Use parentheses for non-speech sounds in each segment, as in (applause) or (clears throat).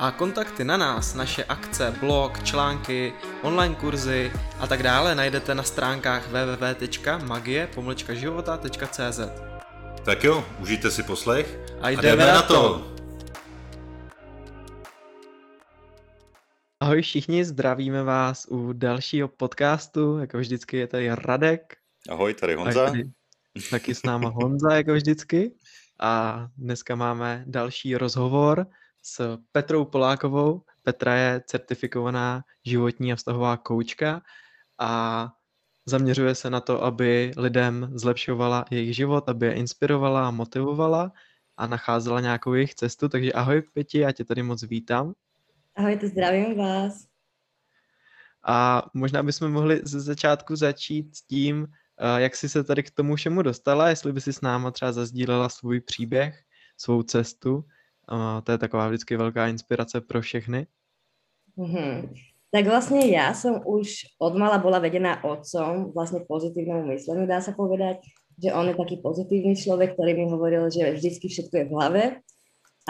a kontakty na nás, naše akce, blog, články, online kurzy a tak dále najdete na stránkách www.magie-života.cz Tak jo, užijte si poslech a jdeme, a jdeme na to! to. Ahoj všichni, zdravíme vás u dalšího podcastu, jako vždycky je tady Radek. Ahoj, tady Honza. Tady, taky s náma Honza, jako vždycky. A dneska máme další rozhovor s Petrou Polákovou. Petra je certifikovaná životní a vztahová koučka a zaměřuje se na to, aby lidem zlepšovala jejich život, aby je inspirovala a motivovala a nacházela nějakou jejich cestu. Takže ahoj Peti, já tě tady moc vítám. Ahoj, to zdravím vás. A možná bychom mohli ze začátku začít s tím, eh, jak jsi se tady k tomu všemu dostala, jestli by si s náma třeba zazdílela svůj příběh, svou cestu to je taková vždycky velká inspirace pro všechny. Mm-hmm. Tak vlastne ja som už od mala bola vedená otcom vlastne pozitívnemu mysleniu, dá sa povedať, že on je taký pozitívny človek, ktorý mi hovoril, že vždycky všetko je v hlave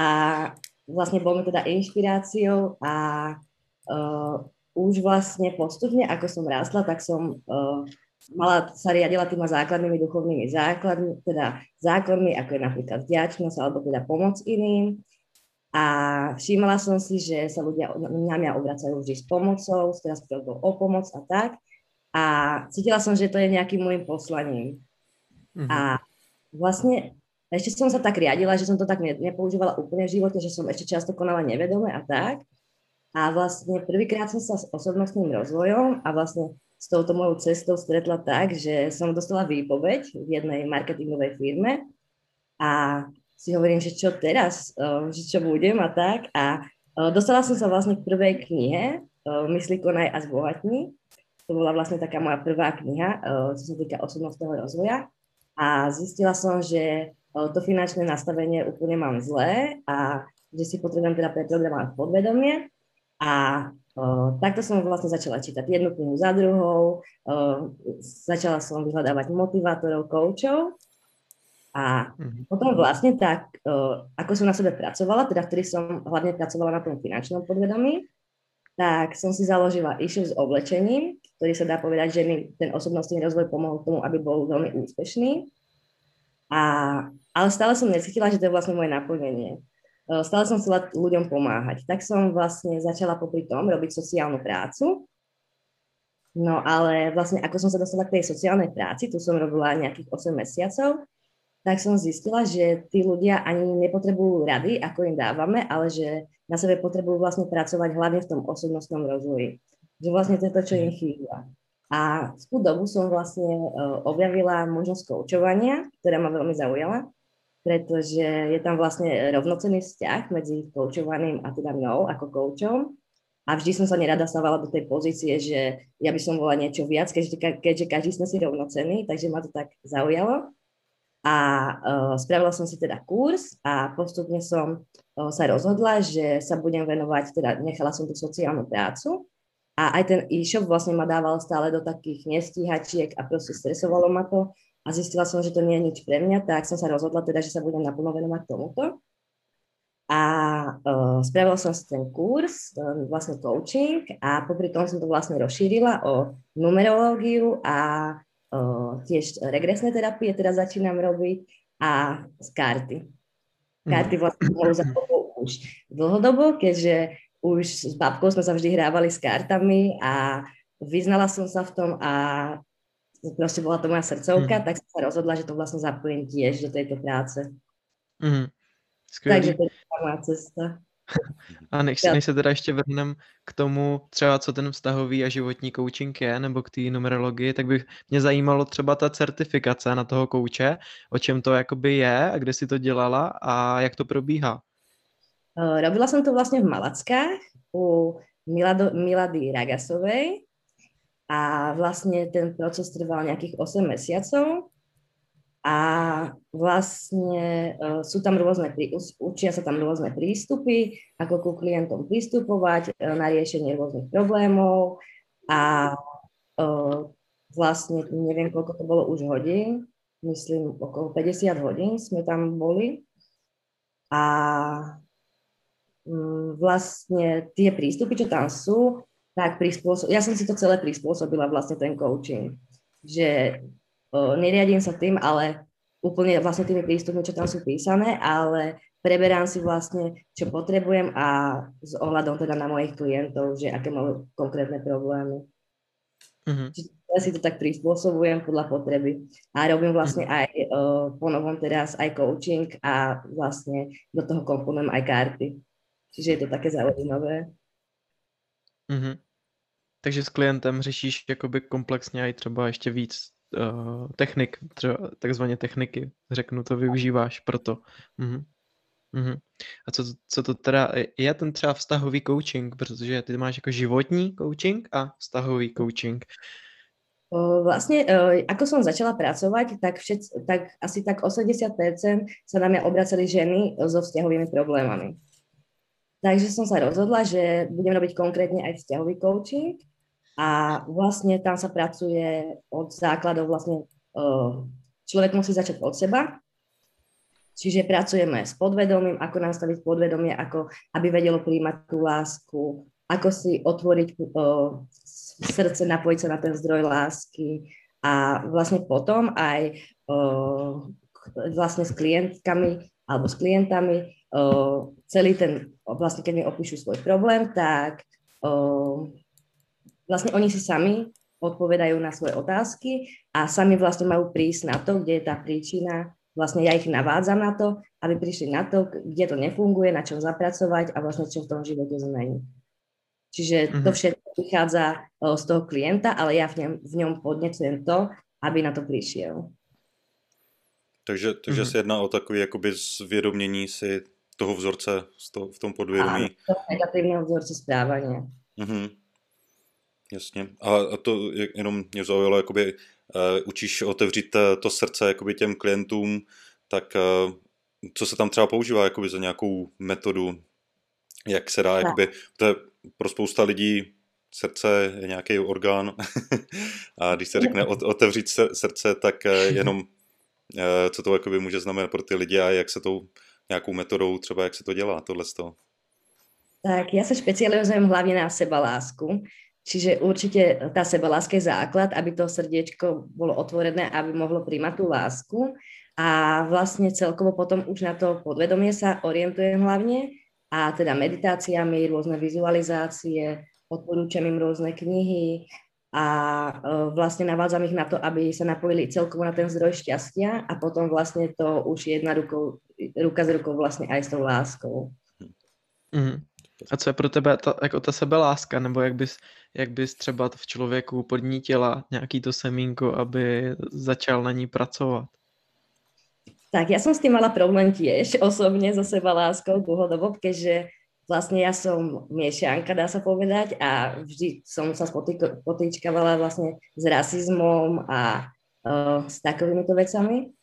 a vlastne bol mi teda inšpiráciou a uh, už vlastne postupne, ako som rástla, tak som uh, mala, sa riadila tými základnými duchovnými základmi, teda zákonmi, ako je napríklad vďačnosť alebo teda pomoc iným. A všímala som si, že sa ľudia na mňa obracajú vždy s pomocou, s teraz o pomoc a tak. A cítila som, že to je nejakým môjim poslaním. Mm-hmm. A vlastne ešte som sa tak riadila, že som to tak ne, nepoužívala úplne v živote, že som ešte často konala nevedome a tak. A vlastne prvýkrát som sa s osobnostným rozvojom a vlastne s touto mojou cestou stretla tak, že som dostala výpoveď v jednej marketingovej firme a si hovorím, že čo teraz, že čo budem a tak. A dostala som sa vlastne k prvej knihe Mysli, konaj a zbohatni. To bola vlastne taká moja prvá kniha, čo sa týka osobnostného rozvoja. A zistila som, že to finančné nastavenie úplne mám zlé a že si potrebujem teda preprogramovať podvedomie. A Uh, takto som vlastne začala čítať jednu knihu za druhou, uh, začala som vyhľadávať motivátorov, koučov a mm-hmm. potom vlastne tak, uh, ako som na sebe pracovala, teda vtedy som hlavne pracovala na tom finančnom podvedomí, tak som si založila e-shop s oblečením, ktorý sa dá povedať, že mi ten osobnostný rozvoj pomohol tomu, aby bol veľmi úspešný. A, ale stále som necítila, že to je vlastne moje naplnenie. Eh, stále som chcela ľuďom pomáhať. Tak som vlastne začala popri tom robiť sociálnu prácu. No ale vlastne ako som sa dostala k tej sociálnej práci, tu som robila nejakých 8 mesiacov, tak som zistila, že tí ľudia ani nepotrebujú rady, ako im dávame, ale že na sebe potrebujú vlastne pracovať hlavne v tom osobnostnom rozvoji. Že vlastne to je to, čo im chýba. A v tú dobu som vlastne uh, objavila možnosť koučovania, ktorá ma veľmi zaujala pretože je tam vlastne rovnocený vzťah medzi koučovaným a teda mnou ako koučom. A vždy som sa nerada stávala do tej pozície, že ja by som bola niečo viac, keďže, keďže každý sme si rovnocení, takže ma to tak zaujalo. A uh, spravila som si teda kurz a postupne som uh, sa rozhodla, že sa budem venovať, teda nechala som tú sociálnu prácu a aj ten e-shop vlastne ma dával stále do takých nestíhačiek a proste stresovalo ma to, a zistila som, že to nie je nič pre mňa, tak som sa rozhodla teda, že sa budem naplno venovať tomuto. A uh, spravila som si ten kurz, uh, vlastne coaching a popri tom som to vlastne rozšírila o numerológiu a tiež regresné terapie teda začínam robiť a z karty. Karty mhm. vlastne bolo za už dlhodobo, keďže už s babkou sme sa vždy hrávali s kartami a vyznala som sa v tom a proste bola to moja srdcovka, mm. tak som sa rozhodla, že to vlastne zapojím tiež do tejto práce. Mm. Takže to je moja cesta. A než, než se teda ještě vrhnem k tomu, třeba co ten vztahový a životní coaching je, nebo k té numerologii, tak bych mě zajímalo třeba ta certifikace na toho kouče, o čem to jakoby je a kde si to dělala a jak to probíhá. Uh, robila som to vlastne v Malackách u Milado, Milady Ragasovej, a vlastne ten proces trval nejakých 8 mesiacov a vlastne sú tam rôzne, učia sa tam rôzne prístupy, ako ku klientom pristupovať uh, na riešenie rôznych problémov a uh, vlastne neviem, koľko to bolo už hodín, myslím okolo 50 hodín sme tam boli a um, vlastne tie prístupy, čo tam sú, tak prispôsob... ja som si to celé prispôsobila vlastne ten coaching, že uh, neriadím sa tým, ale úplne vlastne tými prístupmi, čo tam sú písané, ale preberám si vlastne, čo potrebujem a s ohľadom teda na mojich klientov, že aké majú konkrétne problémy. Mm-hmm. Čiže ja si to tak prispôsobujem podľa potreby. A robím vlastne mm-hmm. aj uh, ponovom teraz aj coaching a vlastne do toho komponujem aj karty. Čiže je to také zaujímavé. Mm-hmm. Takže s klientem řešíš jakoby komplexně i třeba ještě víc uh, technik, třeba takzvaně techniky, řeknu to, využíváš proto. Uh-huh. Uh-huh. A co, co to teda, je ten třeba vztahový coaching, protože ty máš jako životní coaching a vztahový coaching. Vlastne, ako som začala pracovať, tak, všet, tak asi tak 80% sa na mňa obracali ženy so vzťahovými problémami. Takže som sa rozhodla, že budem robiť konkrétne aj vzťahový coaching a vlastne tam sa pracuje od základov vlastne človek musí začať od seba, čiže pracujeme s podvedomím, ako nastaviť podvedomie, ako aby vedelo príjmať tú lásku, ako si otvoriť uh, srdce, napojiť sa na ten zdroj lásky. A vlastne potom aj uh, vlastne s klientkami alebo s klientami uh, celý ten, vlastne keď mi opíšu svoj problém, tak uh, vlastne oni si sami odpovedajú na svoje otázky a sami vlastne majú prísť na to, kde je tá príčina. Vlastne ja ich navádzam na to, aby prišli na to, kde to nefunguje, na čom zapracovať a vlastne čo v tom živote zmeniť. Čiže to mhm. všetko vychádza z toho klienta, ale ja v ňom, v ňom podnecujem to, aby na to přišel. Takže, takže mm-hmm. se jedná o takové jakoby zvědomění si toho vzorce v tom podvědomí. Áno, toho negatívneho vzorce správania. Mm-hmm. Jasně. A to jenom mě zaujalo, jakoby uh, učíš otevřít uh, to srdce jakoby těm klientům, tak uh, co se tam třeba používá jakoby za nějakou metodu, jak se dá, jakoby, to je pro spousta lidí srdce je nějaký orgán (laughs) a když se řekne otevřít srdce, tak jenom co to jakoby může znamenat pro ty lidi a jak se tou nějakou metodou třeba, jak se to dělá, tohle z toho. Tak ja sa špecializujem hlavne na seba lásku, Čiže určite tá sebaláska je základ, aby to srdiečko bolo otvorené, aby mohlo príjmať tú lásku. A vlastne celkovo potom už na to podvedomie sa orientujem hlavne a teda meditáciami, rôzne vizualizácie, odporúčam im rôzne knihy a e, vlastne navádzam ich na to, aby sa napojili celkovo na ten zdroj šťastia a potom vlastne to už jedna rukou, ruka s rukou vlastne aj s tou láskou. Mm. A co je pro tebe ta, jako ta sebeláska, nebo jak bys, jak bys třeba v člověku podnítila nějaký to semínko, aby začal na ní pracovat? Tak ja som s tým mala problém tiež (laughs) osobne so sebaláskou dlhodobo, keďže vlastne ja som miešanka, dá sa povedať, a vždy som sa potýčkavala vlastne s rasizmom a uh, s takovýmito vecami.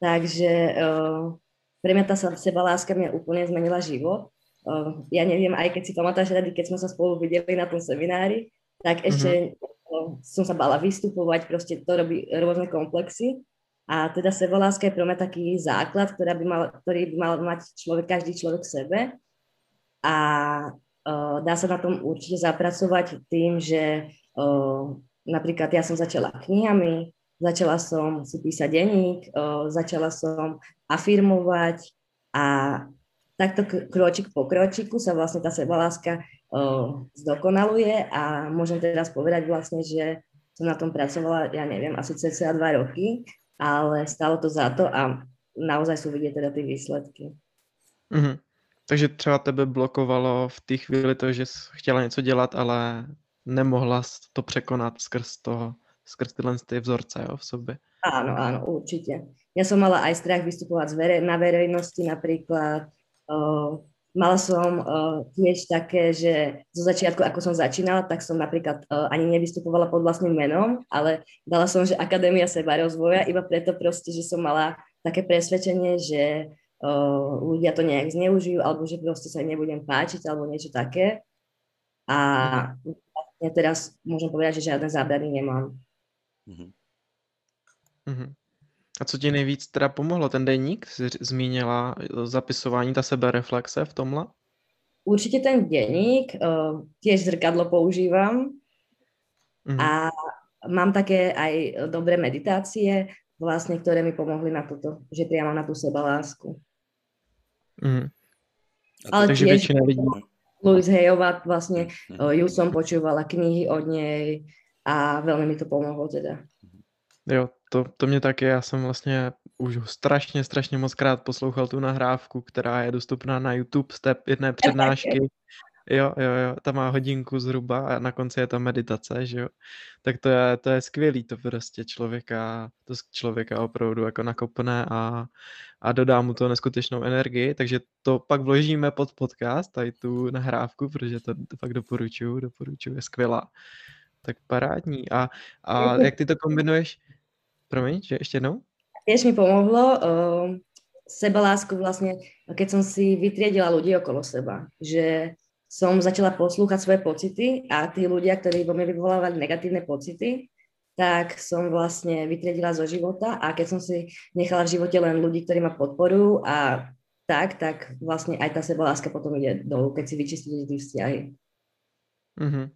Takže uh, pre mňa tá sebaláska mi úplne zmenila život uh, ja neviem, aj keď si pamätáš rady, keď sme sa spolu videli na tom seminári, tak ešte mm-hmm. uh, som sa bala vystupovať, proste to robí rôzne komplexy. A teda sebaláska je pre mňa taký základ, ktorá by mal, ktorý by mal mať človek, každý človek v sebe. A uh, dá sa na tom určite zapracovať tým, že uh, napríklad ja som začala knihami, začala som si písať denník, uh, začala som afirmovať a takto kročik po kročiku sa vlastne tá sebaláska uh, zdokonaluje a môžem teraz povedať vlastne, že som na tom pracovala, ja neviem, asi cca dva roky, ale stalo to za to a naozaj sú vidieť teda ty výsledky. Mm-hmm. Takže třeba tebe blokovalo v té chvíli to, že jsi chtěla něco dělat, ale nemohla to překonat skrz toho, skrz tyhle ty vzorce jo, v sobě. Áno, áno, určite. Ja som mala aj strach vystupovať na verejnosti napríklad, Uh, mala som uh, tiež také, že zo začiatku, ako som začínala, tak som napríklad uh, ani nevystupovala pod vlastným menom, ale dala som, že Akadémia seba rozvoja, iba preto proste, že som mala také presvedčenie, že uh, ľudia to nejak zneužijú, alebo že proste sa nebudem páčiť, alebo niečo také. A ja teraz môžem povedať, že žiadne zábrany nemám. Mm-hmm. Mm-hmm. A co ti nejvíc teda pomohlo? Ten denník jsi zmínila zapisování, ta sebereflexe v tomhle? Určite ten denník, uh, tiež zrkadlo používam mm-hmm. a mám také aj dobré meditácie, vlastne, ktoré mi pomohli na toto, že priamo na tú sebalásku. Mm. Ale takže tiež, väčšina lidí... Louise Hayová, vlastne mm. ju som počúvala knihy od nej a veľmi mi to pomohlo teda. Jo, to, to mě taky, já jsem vlastně už strašně, strašně moc krát poslouchal tu nahrávku, která je dostupná na YouTube z té jedné přednášky. Jo, jo, jo, ta má hodinku zhruba a na konci je ta meditace, že jo. Tak to je, to je skvělý, to prostě člověka, to člověka opravdu jako nakopne a, a dodá mu to neskutečnou energii, takže to pak vložíme pod podcast, tady tu nahrávku, protože to, to fakt doporučuju, doporučuju, je skvělá. Tak parádní. A, a jak ty to kombinuješ? Promiň, že ještě jednou? Tiež mi pomohlo uh, sebalásku vlastne, keď som si vytriedila ľudí okolo seba, že som začala poslúchať svoje pocity a tí ľudia, ktorí vo mne vyvolávali negatívne pocity, tak som vlastne vytriedila zo života a keď som si nechala v živote len ľudí, ktorí ma podporujú a tak, tak vlastne aj tá sebaláska potom ide dolu, keď si vyčistíte ty vzťahy. Mm-hmm.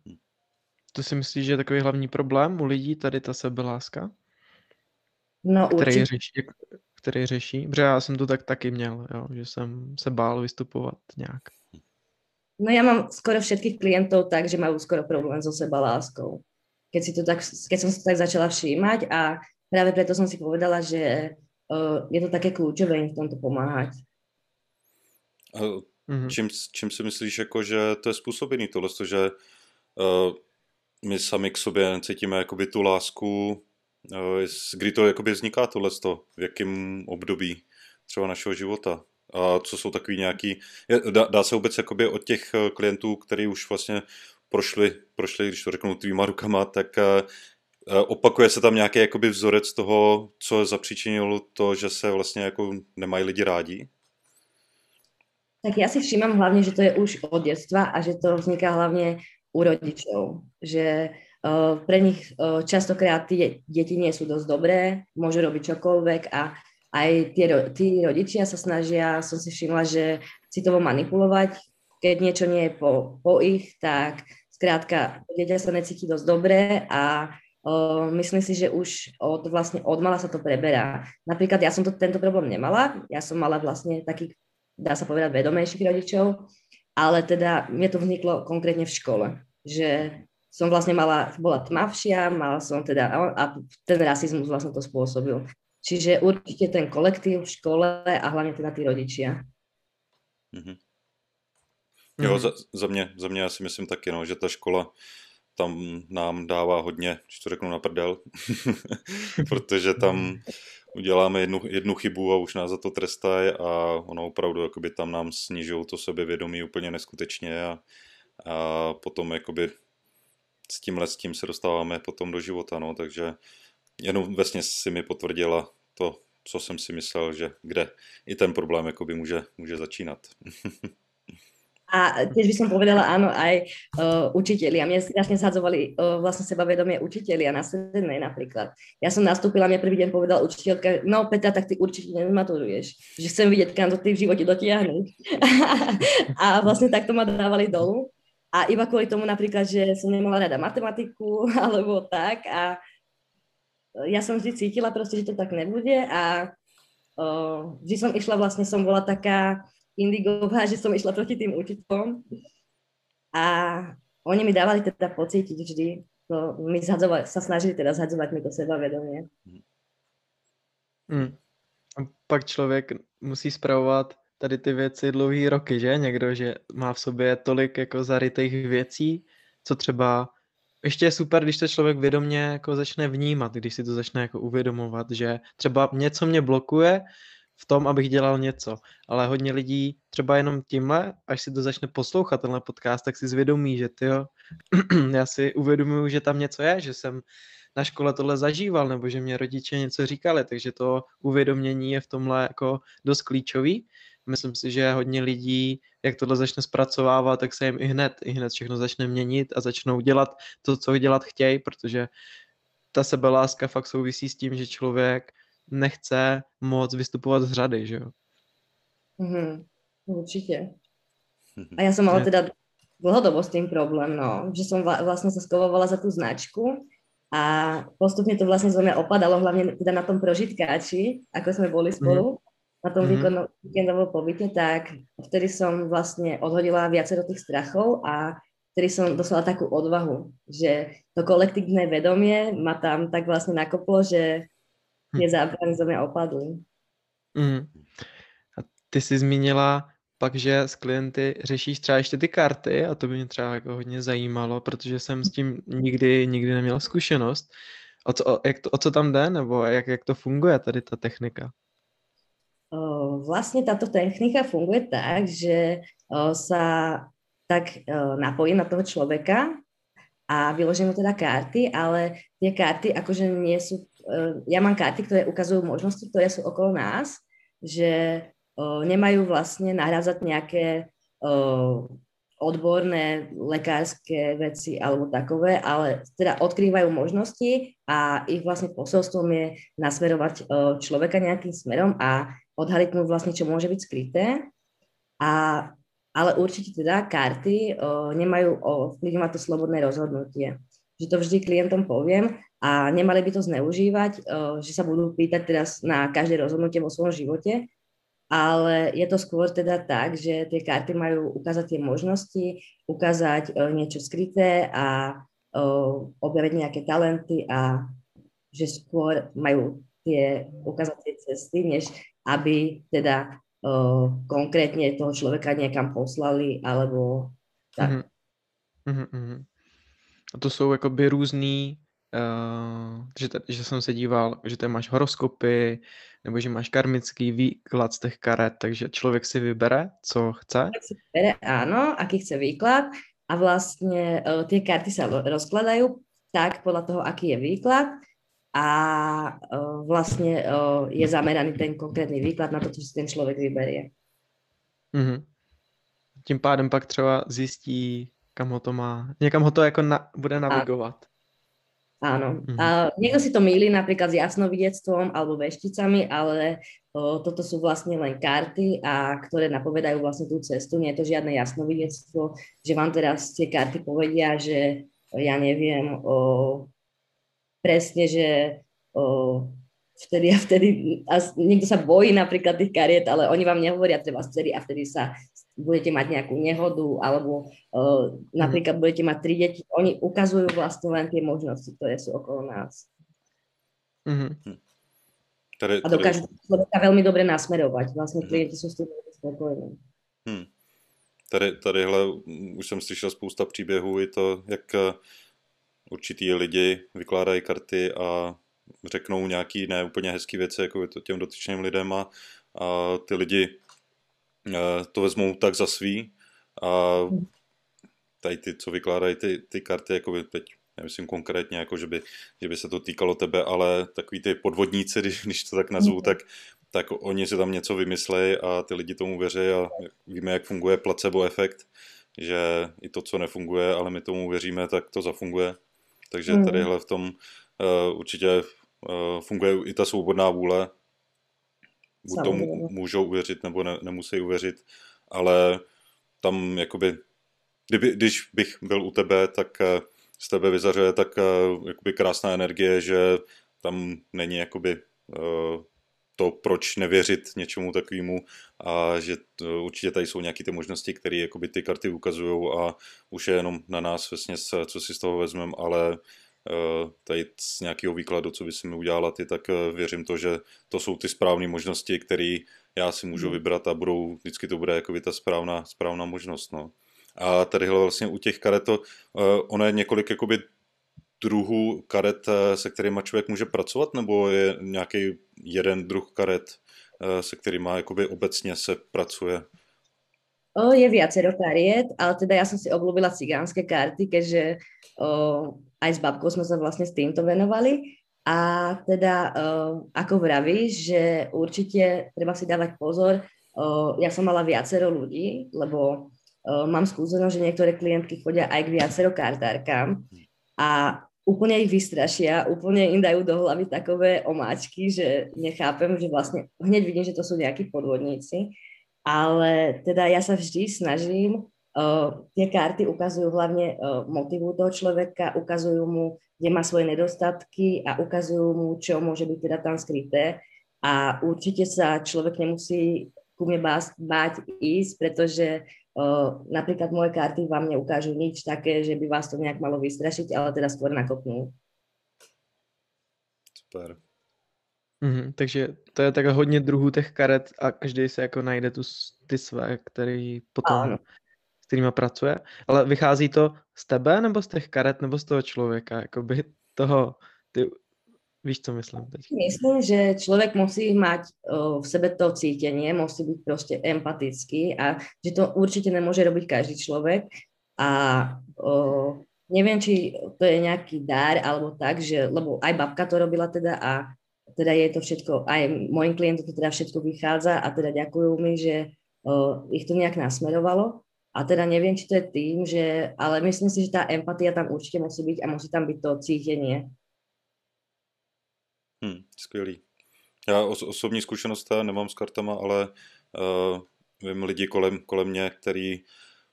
To si myslíš, že je takový hlavní problém u lidí, tady ta sebeláska? No, který, určitě. řeší, který řeší. Protože já jsem to tak taky měl, jo, že jsem se bál vystupovat nějak. No ja mám skoro všetkých klientov tak, že majú skoro problém so sebaláskou. Keď, si to tak, keď som si to tak začala všímať a práve preto som si povedala, že uh, je to také kľúčové im v tomto pomáhať. A mm-hmm. čím, čím si myslíš, jako, že to je způsobený tohle, že uh, my sami k sobě cítíme jakoby tu lásku Eh, kdy to jakoby vzniká tohle, v jakém období třeba našeho života? A co jsou takový nějaký, dá, dá se vůbec jakoby od těch eh, klientů, který už vlastně prošli, prošli když to řeknu tvýma rukama, tak eh, opakuje se tam nějaký jakoby vzorec toho, co zapříčinilo to, že se vlastně jako nemají lidi rádi? Tak ja si všímam hlavne, že to je už od detstva a že to vzniká hlavne u rodičov. Že pre nich uh, častokrát tie deti nie sú dosť dobré, môžu robiť čokoľvek a aj tie, tí rodičia sa snažia, som si všimla, že citovo manipulovať, keď niečo nie je po, po ich, tak skrátka dieťa sa necíti dosť dobre a uh, myslím si, že už od, vlastne od mala sa to preberá. Napríklad ja som to, tento problém nemala, ja som mala vlastne takých, dá sa povedať, vedomejších rodičov, ale teda mne to vzniklo konkrétne v škole, že som vlastne mala, bola tmavšia, mala som teda, a ten rasizmus vlastne to spôsobil. Čiže určite ten kolektív v škole a hlavne teda tí rodičia. Mm-hmm. Jo, za, za, mě, za mě já si myslím taky, no, že ta škola tam nám dává hodně, když to řeknu na prdel, (laughs) protože tam uděláme jednu, jednu chybu a už nás za to trestají a ono opravdu jakoby tam nám snižují to sebevědomí úplně neskutečně a, a potom jakoby s tímhle s tím se dostáváme potom do života, no, takže jenom vlastně si mi potvrdila to, co jsem si myslel, že kde i ten problém jakoby může, může začínat. (laughs) A tiež by som povedala, áno, aj uh, učiteľi. A mne strašne sadzovali uh, vlastne sebavedomie učiteľi a na strednej napríklad. Ja som nastúpila, mne prvý deň povedala učiteľka, no Petra, tak ty určite nezmaturuješ, že chcem vidieť, kam to ty v živote dotiahnuť. (laughs) a vlastne takto ma dávali dolu. A iba kvôli tomu napríklad, že som nemala rada matematiku (laughs) alebo tak a ja som vždy cítila proste, že to tak nebude a uh, vždy som išla, vlastne som bola taká indigová, že som išla proti tým učiteľom a oni mi dávali teda pocítiť vždy, to mi zhadzovali, sa snažili teda zhadzovať mi to sebavedomie. Hmm. A pak člověk musí spravovat tady ty věci dlouhý roky, že? Někdo, že má v sobě tolik jako zarytých věcí, co třeba ještě je super, když to člověk vědomě jako začne vnímat, když si to začne jako uvědomovat, že třeba něco mě blokuje v tom, abych dělal něco, ale hodně lidí třeba jenom tímhle, až si to začne poslouchat tenhle podcast, tak si zvědomí, že ty (clears throat) já si uvědomuju, že tam něco je, že jsem na škole tohle zažíval, nebo že mě rodiče něco říkali, takže to uvědomění je v tomhle jako dost klíčový. Myslím si, že hodně lidí, jak tohle začne zpracovávat, tak se jim i hned, i hned všechno začne měnit a začnou dělat to, co dělat chtějí, protože ta sebeláska fakt souvisí s tím, že člověk nechce moc vystupovat z řady, že jo? Mm-hmm. Určitě. A já jsem ale teda dlhodobo s tým problém, no, že som vlastne sa skovovala za tú značku a postupne to vlastne zo mňa opadalo, hlavne teda na tom prožitkáči, ako sme boli mhm. spolu, mm-hmm. Na tom mm-hmm. víkendovom pobyte, tak vtedy som vlastne odhodila viacero tých strachov a vtedy som dostala takú odvahu, že to kolektívne vedomie ma tam tak vlastne nakoplo, že tie zábrany zo mňa opadli. Mm. A ty si zmínila pak, že s klienty řešíš třeba ještě ty karty a to by mě třeba jako hodně zajímalo, protože jsem s tím nikdy, nikdy neměl zkušenost. O co, o, jak to, o co tam jde, nebo jak, jak to funguje tady ta technika? O, vlastně tato technika funguje tak, že sa tak o, napojím na toho človeka a vyložím mu teda karty, ale tie karty akože nie sú, ja mám karty, ktoré ukazujú možnosti, ktoré sú okolo nás, že nemajú vlastne nahrázať nejaké odborné lekárske veci alebo takové, ale teda odkrývajú možnosti a ich vlastne posolstvom je nasmerovať človeka nejakým smerom a odhaliť mu vlastne, čo môže byť skryté. A, ale určite teda karty o, nemajú vplyv to slobodné rozhodnutie. Že to vždy klientom poviem a nemali by to zneužívať, o, že sa budú pýtať teraz na každé rozhodnutie vo svojom živote, ale je to skôr teda tak, že tie karty majú ukázať tie možnosti, ukázať uh, niečo skryté a uh, objaviť nejaké talenty a že skôr majú tie ukázať tie cesty, než aby teda uh, konkrétne toho človeka niekam poslali, alebo tak. Mm-hmm. Mm-hmm. A to jsou jakoby různý Uh, že, že jsem se díval, že tam máš horoskopy, nebo že máš karmický výklad z těch karet, takže člověk si vybere, co chce. Člověk si vybere, áno, aký chce výklad a vlastne uh, tie karty sa rozkladajú tak podľa toho, aký je výklad a uh, vlastne uh, je zameraný ten konkrétny výklad na to, co si ten člověk vyberie. Mm-hmm. Tím pádem pak třeba zjistí, kam ho to má, někam ho to jako na, bude navigovat. A Áno. Mm-hmm. A niekto si to míli napríklad s jasnovidectvom alebo vešticami, ale o, toto sú vlastne len karty, a ktoré napovedajú vlastne tú cestu. Nie je to žiadne jasnovidectvo, že vám teraz tie karty povedia, že ja neviem, o, presne, že o, vtedy a vtedy, a niekto sa bojí napríklad tých kariet, ale oni vám nehovoria treba vtedy a vtedy sa budete mať nejakú nehodu, alebo uh, napríklad budete mať tri deti. Oni ukazujú vlastne len tie možnosti, ktoré sú okolo nás. Mm-hmm. Tady, tady... A dokážu člověka velmi dobře nasmerovat. Vlastně hmm. klienti jsou s tím spokojení. Hmm. Tady, tadyhle už jsem slyšel spousta příběhů, i to, jak určitý lidi vykládají karty a řeknou nějaký ne úplně hezký věci jako to těm dotyčným lidem a, a ty lidi Eh, to vezmou tak za svý a tady ty, co vykládají ty, ty karty, jako by teď nemyslím konkrétně, jako že by, že by se to týkalo tebe, ale takový ty podvodníci, (laughs) když, když to tak nazvu, tak, tak oni si tam něco vymyslejí a ty lidi tomu věří a víme, jak funguje placebo efekt, že i to, co nefunguje, ale my tomu věříme, tak to zafunguje. Takže mm. tadyhle v tom uh, určitě uh, funguje i ta svobodná vůle buď tomu můžou uvěřit nebo ne, nemusí uvěřit, ale tam jakoby, kdyby, když bych byl u tebe, tak eh, z tebe vyzařuje tak jakoby krásná energie, že tam není jakoby to, proč nevěřit něčemu takovému a že to, určitě tady jsou nějaké ty možnosti, které jakoby ty karty ukazují a už je jenom na nás vlastně, co si z toho vezmeme, ale Eh, tady z nějakého výkladu, co by si mi udělala ty, tak eh, věřím to, že to jsou ty správné možnosti, které já si můžu hmm. vybrat a budou, vždycky to bude jako ta správná, správná možnost. No. A tady vlastně u těch karet, to, eh, ono je několik jakoby druhů karet, se kterými člověk může pracovat, nebo je nějaký jeden druh karet, se kterými jakoby obecně se pracuje? O, je viacero kariet, ale teda ja som si obľúbila cigánske karty, keďže o, aj s babkou sme sa vlastne s týmto venovali. A teda, o, ako vravíš, že určite treba si dávať pozor. O, ja som mala viacero ľudí, lebo o, mám skúsenosť, že niektoré klientky chodia aj k viacero kartárkám a úplne ich vystrašia, úplne im dajú do hlavy takové omáčky, že nechápem, že vlastne hneď vidím, že to sú nejakí podvodníci. Ale teda ja sa vždy snažím, uh, tie karty ukazujú hlavne uh, motivu toho človeka, ukazujú mu, kde má svoje nedostatky a ukazujú mu, čo môže byť teda tam skryté. A určite sa človek nemusí ku mne báť, báť ísť, pretože napríklad moje karty vám neukážu nič také, že by vás to nejak malo vystrašiť, ale teda skôr nakopnú. Super. Mhm, takže to je tak hodně druhů těch karet a každý se jako najde tu, ty své, který potom, ano. s kterými pracuje. Ale vychází to z tebe, nebo z těch karet, nebo z toho člověka, jakoby toho, ty, víš, co myslím teď? Myslím, že člověk musí o, v sebe to cítenie, musí být prostě empatický a že to určitě nemůže robiť každý člověk a o, neviem, či to je nejaký dar alebo tak, že, lebo aj babka to robila teda a teda je to všetko, aj mojim klientom to teda všetko vychádza a teda ďakujú mi, že uh, ich to nejak nasmerovalo. A teda neviem, či to je tým, že, ale myslím si, že tá empatia tam určite musí byť a musí tam byť to cítenie. Hmm, skvělý. Já os- osobní zkušenost nemám s kartama, ale uh, vím lidi kolem, kolem mě, který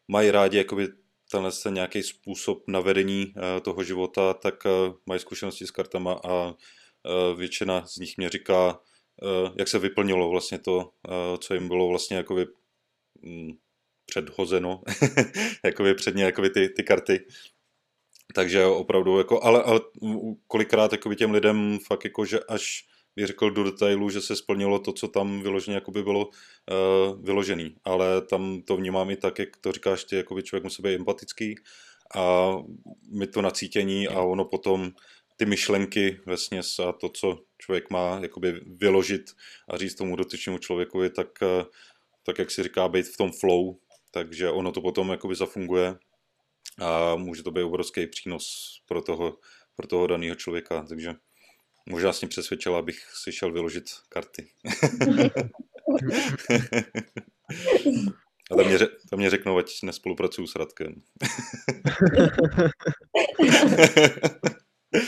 mají rádi jakoby tenhle ten nějaký způsob navedení uh, toho života, tak uh, mají zkušenosti s kartama a Eh, většina z nich mě říká, eh, jak se vyplnilo vlastně to, eh, co jim bylo vlastně jakoby mm, předhozeno, (laughs) jakoby předně jakoby ty, ty karty. Takže opravdu, jako, ale, ale kolikrát jakoby těm lidem fakt jako, že až bych řekl do detailu, že se splnilo to, co tam vyloženě jakoby bylo uh, vyložený. Ale tam to vnímám i tak, jak to říkáš ty, jakoby člověk musí být empatický a mi to nacítění a ono potom ty myšlenky vlastně a to, co člověk má jakoby vyložit a říct tomu dotyčnému člověku, je tak, eh, tak, jak si říká, být v tom flow, takže ono to potom jakoby zafunguje a může to být obrovský přínos pro toho, pro toho daného člověka, takže možná s přesvědčila, abych si šel vyložit karty. A tam mě, tam mě řeknou, ať nespolupracuju s Radkem.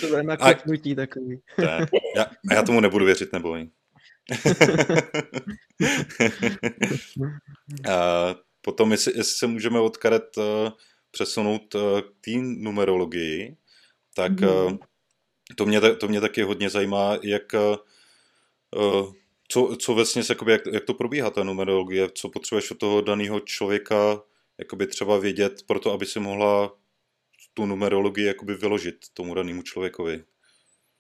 To je nakopnutí takový. Ne, já, a já tomu nebudu věřit, neboj. (laughs) a potom, jestli, jestli se můžeme od karet uh, přesunout uh, k té numerologii, tak uh, to, mě, to mě taky hodně zajímá, jak uh, co, co vlastně, jakoby, jak, jak to probíhá ta numerologie, co potřebuješ od toho daného člověka jakoby třeba vědět, proto aby si mohla tu numerologii jakoby vyložit tomu danému člověkovi?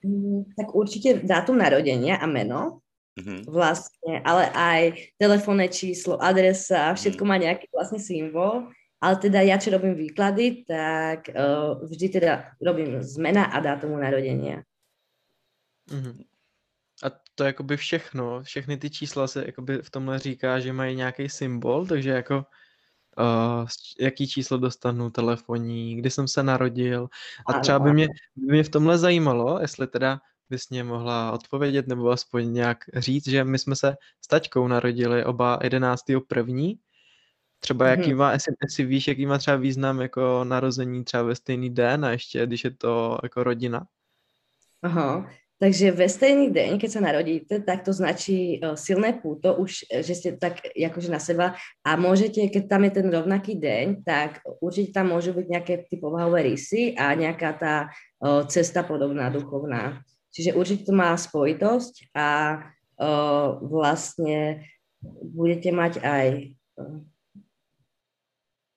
Mm, tak určitě dátum narodenia a meno, mm-hmm. vlastne, ale aj telefónne číslo, adresa, všetko mm. má nejaký vlastne symbol. Ale teda ja, čo robím výklady, tak uh, vždy teda robím zmena a dátumu narodenia. Mm-hmm. A to je jakoby všechno, všechny ty čísla se jakoby v tomhle říká, že mají nějaký symbol, takže jako uh, jaký číslo dostanu telefonní, kdy jsem se narodil. A třeba by mě, by mě v tomhle zajímalo, jestli teda bys mě mohla odpovědět nebo aspoň nějak říct, že my jsme se s taťkou narodili oba 11. první. Třeba jaký mhm. má, jestli, jestli víš, jaký má třeba význam jako narození třeba ve stejný den a ještě, když je to jako rodina? Aha, Takže ve stejný deň, keď sa narodíte, tak to značí uh, silné púto, už, e, že ste tak akože na seba a môžete, keď tam je ten rovnaký deň, tak určite tam môžu byť nejaké ty povahové rysy a nejaká tá uh, cesta podobná, duchovná. Čiže určite to má spojitosť a vlastne budete mať aj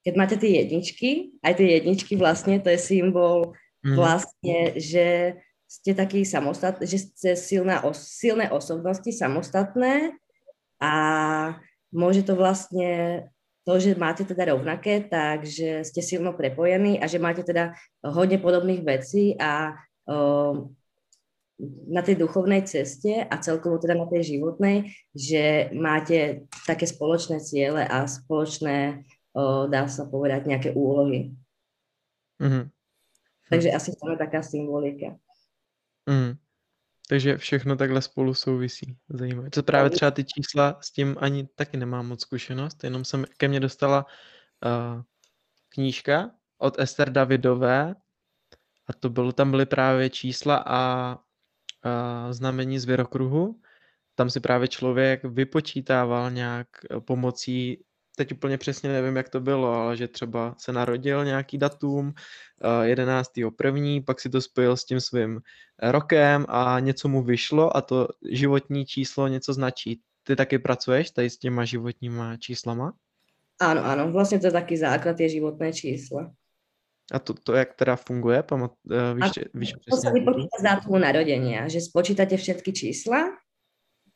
keď máte tie jedničky, aj tie jedničky vlastne, to je symbol mm. vlastne, že ste takí samostatní, že ste silná, silné osobnosti, samostatné a môže to vlastne to, že máte teda rovnaké, takže ste silno prepojení a že máte teda hodne podobných vecí a um, na tej duchovnej ceste a celkovo teda na tej životnej, že máte také spoločné ciele a spoločné, o, dá sa povedať, nejaké úlohy. Mhm. Takže asi tam je taká symbolika. Mhm. Takže všechno takhle spolu souvisí. Zajímavé. To právě třeba ty čísla, s tím ani taky nemám moc zkušenost, jenom jsem ke mně dostala uh, knížka od Ester Davidové a to bylo, tam byly právě čísla a, a znamení z věrokruhu. Tam si právě člověk vypočítával nějak pomocí teď úplně přesně nevím, jak to bylo, ale že třeba se narodil nějaký datum, 11. Eh, první, pak si to spojil s tím svým rokem a něco mu vyšlo a to životní číslo něco značí. Ty taky pracuješ tady s těma životníma číslama? Ano, ano, vlastně to je taky základ, je životné číslo. A to, to jak teda funguje? Pamat, uh, víš, víš přesně? To sa vypočíta z dátumu narodenia, že spočítate všetky čísla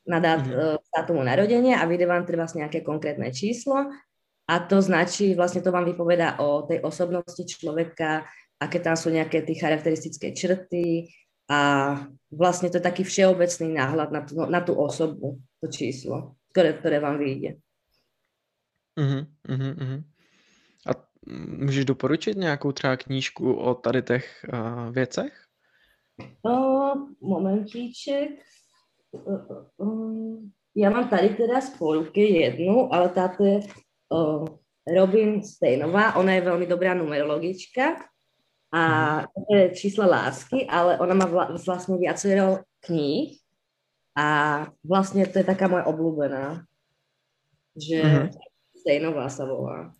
na dát, mm-hmm. dátumu narodenia a vyjde vám treba nejaké konkrétne číslo a to značí, vlastne to vám vypoveda o tej osobnosti človeka, aké tam sú nejaké tie charakteristické črty a vlastne to je taký všeobecný náhľad na tú, na tú osobu, to číslo, ktoré, ktoré vám vyjde. Uh-huh, uh-huh. A můžeš doporučit nějakou třeba knížku o tady těch uh, věcech? Uh, momentíček. Ja mám tady teda z polky jednu, ale táto je uh, Robin Steinová, ona je veľmi dobrá numerologička a to je čísla lásky, ale ona má vla, vlastne viacero kníh a vlastne to je taká moja obľúbená, že uh-huh. Steinová sa volá.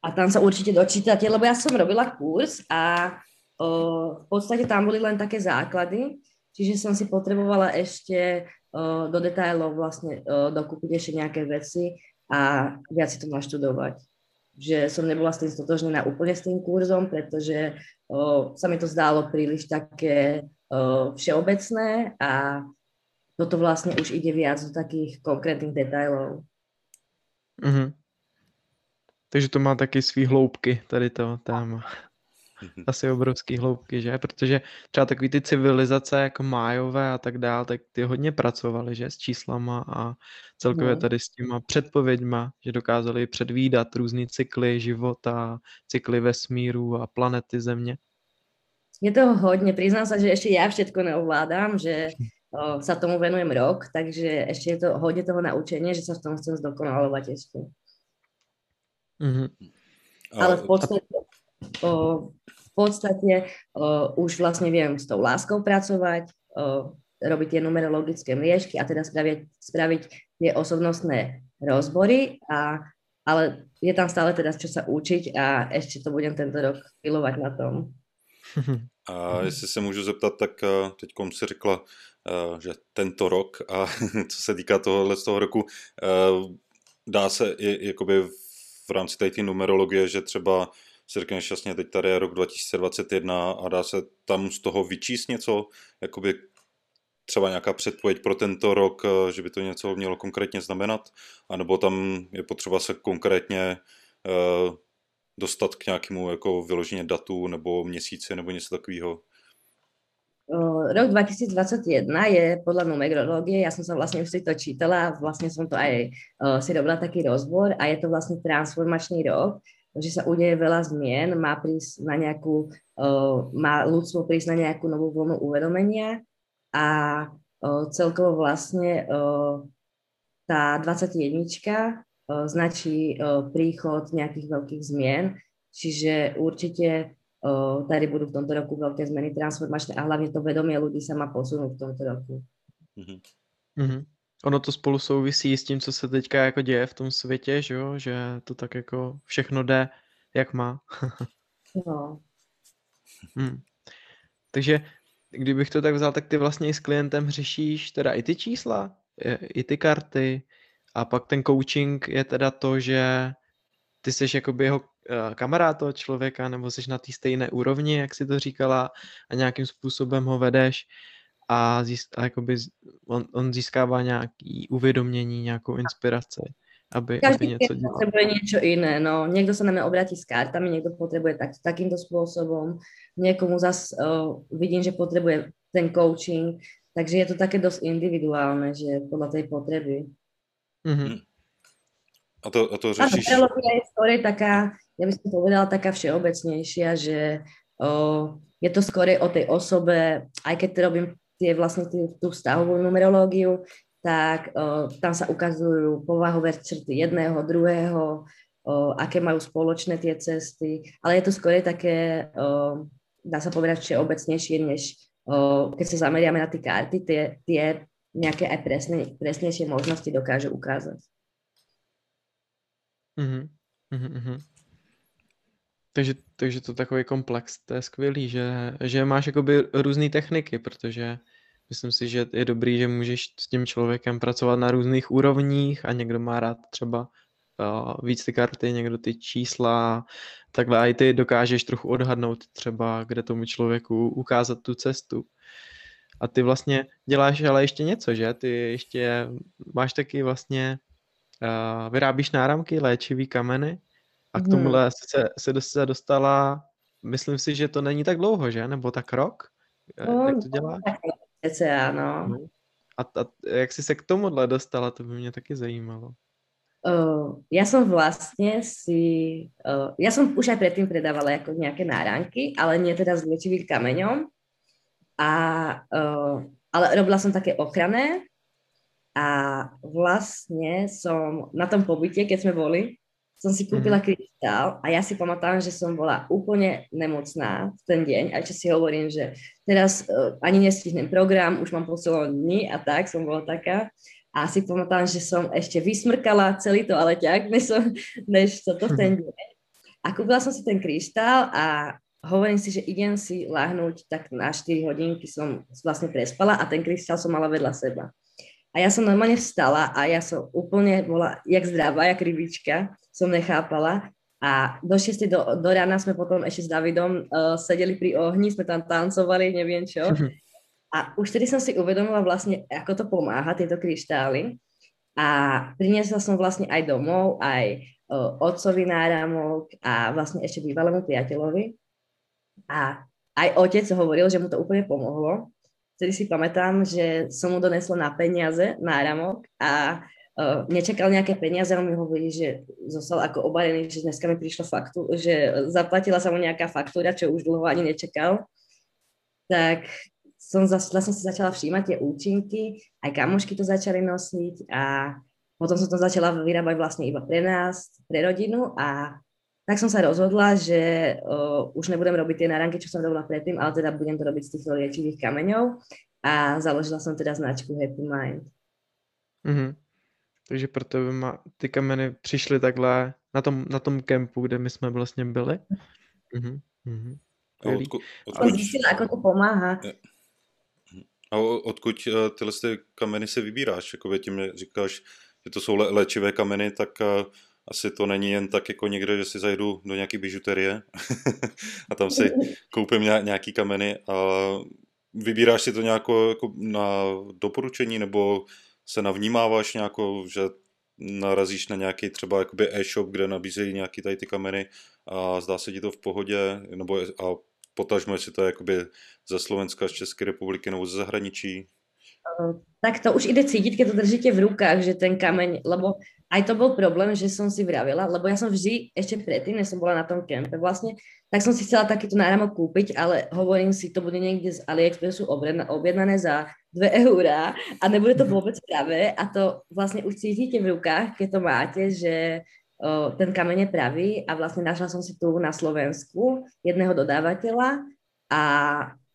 A tam sa určite dočítate, lebo ja som robila kurz a v podstate tam boli len také základy, čiže som si potrebovala ešte do detailov vlastne dokúpiť ešte nejaké veci a viac si to naštudovať. Že som nebola s tým stotožnená úplne s tým kurzom, pretože sa mi to zdálo príliš také všeobecné a toto vlastne už ide viac do takých konkrétních detailov. Mm-hmm. Takže to má taky svý hloubky, tady to téma. Mhm. asi obrovský hloubky, že? Protože třeba takový ty civilizace jako májové a tak dále, tak ty hodně pracovali, že? S číslama a celkově no. tady s těma předpověďma, že dokázali předvídat různé cykly života, cykly vesmíru a planety Země. Je toho hodně, přiznám se, že ještě já všetko neovládám, že (laughs) o, sa tomu venujem rok, takže ještě je to hodně toho naučení, že se v tom chcem zdokonalovat ještě. Mm-hmm. Ale v podstatě v podstate už vlastne viem s tou láskou pracovať, robiť tie numerologické mriežky a teda spraviť, spraviť tie osobnostné rozbory, a, ale je tam stále teda čo sa učiť a ešte to budem tento rok pilovať na tom. (laughs) A jestli se můžu zeptat, tak eh, teď si řekla, eh, že tento rok a (laughs) co se týká tohohle z toho roku, eh, dá se i jakoby v rámci té numerologie, že třeba si řekneš jasně, teď tady je rok 2021 a dá se tam z toho vyčíst něco, jakoby třeba nějaká předpověď pro tento rok, eh, že by to něco mělo konkrétně znamenat, anebo tam je potřeba se konkrétně uh, dostat k nějakému jako vyloženě datu nebo měsíci nebo něco takového? Rok 2021 je podľa numerológie, ja som sa vlastne už si to čítala, vlastne som to aj si robila taký rozbor a je to vlastne transformačný rok, že sa udeje veľa zmien, má prísť na nejakú, uh, má ľudstvo prísť na nejakú novú vlnu uvedomenia a uh, celkovo vlastne uh, tá 21 uh, značí uh, príchod nejakých veľkých zmien, čiže určite uh, tady budú v tomto roku veľké zmeny transformačné a hlavne to vedomie ľudí sa má posunúť v tomto roku. Mm-hmm. Mm-hmm. Ono to spolu souvisí s tím, co se teďka jako děje v tom světě, že jo? Že to tak jako všechno jde, jak má. no. (laughs) hmm. Takže kdybych to tak vzal, tak ty vlastně i s klientem řešíš teda i ty čísla, i ty karty a pak ten coaching je teda to, že ty jsi jakoby jeho eh, kamarád toho člověka nebo jsi na té stejné úrovni, jak si to říkala a nějakým způsobem ho vedeš a, získ, a jakoby on, on získává nějaký uvědomění, nějakou inspiraci. aby, Každý aby něco dělal. potrebuje niečo iné, no. Niekto sa na mňa obratí s kartami, niekto potrebuje tak, takýmto spôsobom, niekomu zas uh, vidím, že potrebuje ten coaching, takže je to také dosť individuálne, že podľa tej potreby. Mhm. A to, a to řešíš... teológia je skôr taká, ja by som povedala, taká všeobecnejšia, že uh, je to skôr o tej osobe, aj keď robím tie vlastne tú, tú vztahovú numerológiu, tak uh, tam sa ukazujú povahové črty jedného, druhého, uh, aké majú spoločné tie cesty, ale je to skôr také, uh, dá sa povedať, všeobecnejšie, než uh, keď sa zameriame na tie karty, tie, tie nejaké aj presne, presnejšie možnosti dokáže ukázať. Mhm. Mhm, mhm. Takže, takže to takový komplex, to je skvělý, že, že máš jakoby různé techniky, protože myslím si, že je dobrý, že můžeš s tím člověkem pracovat na různých úrovních a někdo má rád třeba uh, víc ty karty, někdo ty čísla, takhle a i ty dokážeš trochu odhadnout třeba, kde tomu člověku ukázat tu cestu. A ty vlastně děláš ale ještě něco, že? Ty ještě máš taky vlastně, uh, vyrábíš náramky, léčivý kameny a k tomuhle se, se, se dostala, myslím si, že to není tak dlouho, že? Nebo tak rok? Eh, No, Jak to děláš? No. No. A, a jak jsi se k tomuhle dostala, to by mě taky zajímalo. Uh, ja som vlastne si, uh, ja som už aj predtým predávala ako nejaké náranky, ale nie teda s liečivým kameňom. A, uh, ale robila som také ochranné a vlastne som na tom pobyte, keď sme boli, som si kúpila kryštál a ja si pamätám, že som bola úplne nemocná v ten deň a čo si hovorím, že teraz uh, ani nestihnem program, už mám posledné dní a tak, som bola taká. A si pamätám, že som ešte vysmrkala celý to aleťák, než, som, než toto v ten deň. A kúpila som si ten kryštál a hovorím si, že idem si láhnuť, tak na 4 hodinky som vlastne prespala a ten kryštál som mala vedľa seba. A ja som normálne vstala a ja som úplne bola jak zdravá, jak rybička, som nechápala. A do 6 do, do rána sme potom ešte s Davidom uh, sedeli pri ohni, sme tam tancovali, neviem čo. (laughs) A už tedy som si uvedomila vlastne, ako to pomáha, tieto kryštály. A priniesla som vlastne aj domov, aj uh, otcovi náramok a vlastne ešte bývalému priateľovi. A aj otec hovoril, že mu to úplne pomohlo. Vtedy si pamätám, že som mu donesla na peniaze náramok a uh, nečakal nejaké peniaze, on mi hovorí, že zostal ako obarený, že dneska mi prišla faktúra, že zaplatila sa mu nejaká faktúra, čo už dlho ani nečakal. Tak som zas, vlastne si začala všímať tie účinky, aj kamošky to začali nosiť a potom som to začala vyrábať vlastne iba pre nás, pre rodinu a tak som sa rozhodla, že uh, už nebudem robiť tie náranky, čo som robila predtým, ale teda budem to robiť z týchto liečivých kameňov a založila som teda značku Happy Mind. Mhm. Takže proto by ma, ty kameny přišly takhle na tom, na tom kempu, kde my jsme vlastně byli. Mhm. Mhm. A odkud, odkud, to pomáha. a odkud eh, tyhle ty kameny si vybíráš? Jako tím že říkáš, že to jsou lé- léčivé kameny, tak eh, asi to není jen tak jako někde, že si zajdu do nějaký bižuterie (laughs) a tam si koupím ně- nějaký kameny a vybíráš si to nějako jako na doporučení nebo se navnímáváš nějako, že narazíš na nějaký třeba jakoby e-shop, kde nabízejí nějaký tady ty kameny a zdá se ti to v pohodě, nebo je- a potažmo, jestli to je jakoby ze Slovenska, z České republiky nebo ze zahraničí. tak to už ide cítiť, keď to držíte v rukách, že ten kameň, lebo aj to bol problém, že som si vravila, lebo ja som vždy, ešte predtým, než som bola na tom kempe vlastne, tak som si chcela takýto náramok kúpiť, ale hovorím si, to bude niekde z AliExpressu objedna- objednané za 2 (laughs) eurá a nebude to vôbec pravé a to vlastne už cítite v rukách, keď to máte, že o, ten kameň je pravý a vlastne našla som si tu na Slovensku jedného dodávateľa a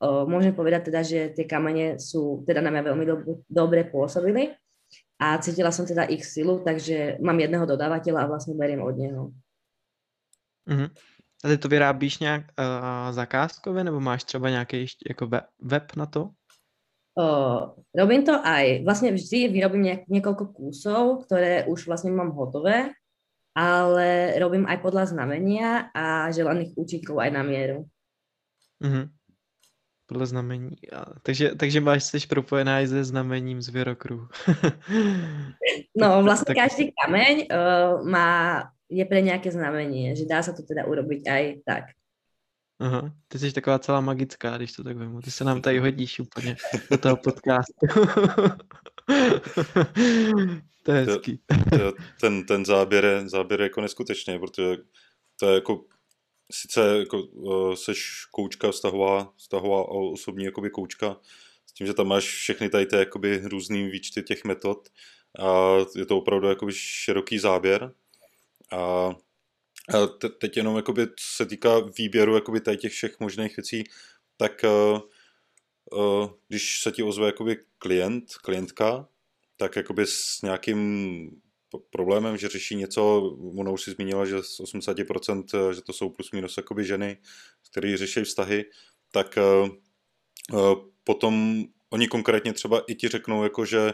o, môžem povedať teda, že tie kamene sú, teda na mňa veľmi dob- dobre pôsobili a cítila som teda ich silu, takže mám jedného dodávateľa a vlastne beriem od neho. Mhm. A ty to vyrábíš nějak uh, zakázkově, nebo máš třeba nějaký jako web, web na to? O, robím to aj, vlastne vždy vyrobím niekoľko kusov, ktoré už vlastne mám hotové, ale robím aj podľa znamenia a želaných účinkov aj na mieru. Mhm. Podle znamení. A, takže, takže máš, jsi propojená i se znamením zvěrokruhu. (laughs) no vlastně tak... každý kameň uh, má, je pre nějaké znamení, že dá se to teda urobiť aj tak. Aha, ty jsi taková celá magická, když to tak vemu. Ty se nám tady hodíš úplně do toho podcastu. (laughs) to je hezký. ten, ten záběr je, záběr je jako neskutečný, protože to je jako sice jako, uh, seš koučka vztahová, vztahová osobní jakoby koučka, s tím, že tam máš všechny tady ty jakoby různý výčty těch metod a je to opravdu jakoby široký záběr. A, a te, teď jenom jakoby, co se týká výběru jakoby tady těch všech možných věcí, tak uh, uh, když se ti ozve jakoby klient, klientka, tak jakoby s nějakým problémem, že řeší něco, ona už si zmínila, že z 80%, že to jsou plus minus jakoby ženy, které řeší vztahy, tak uh, potom oni konkrétně třeba i ti řeknou, jako že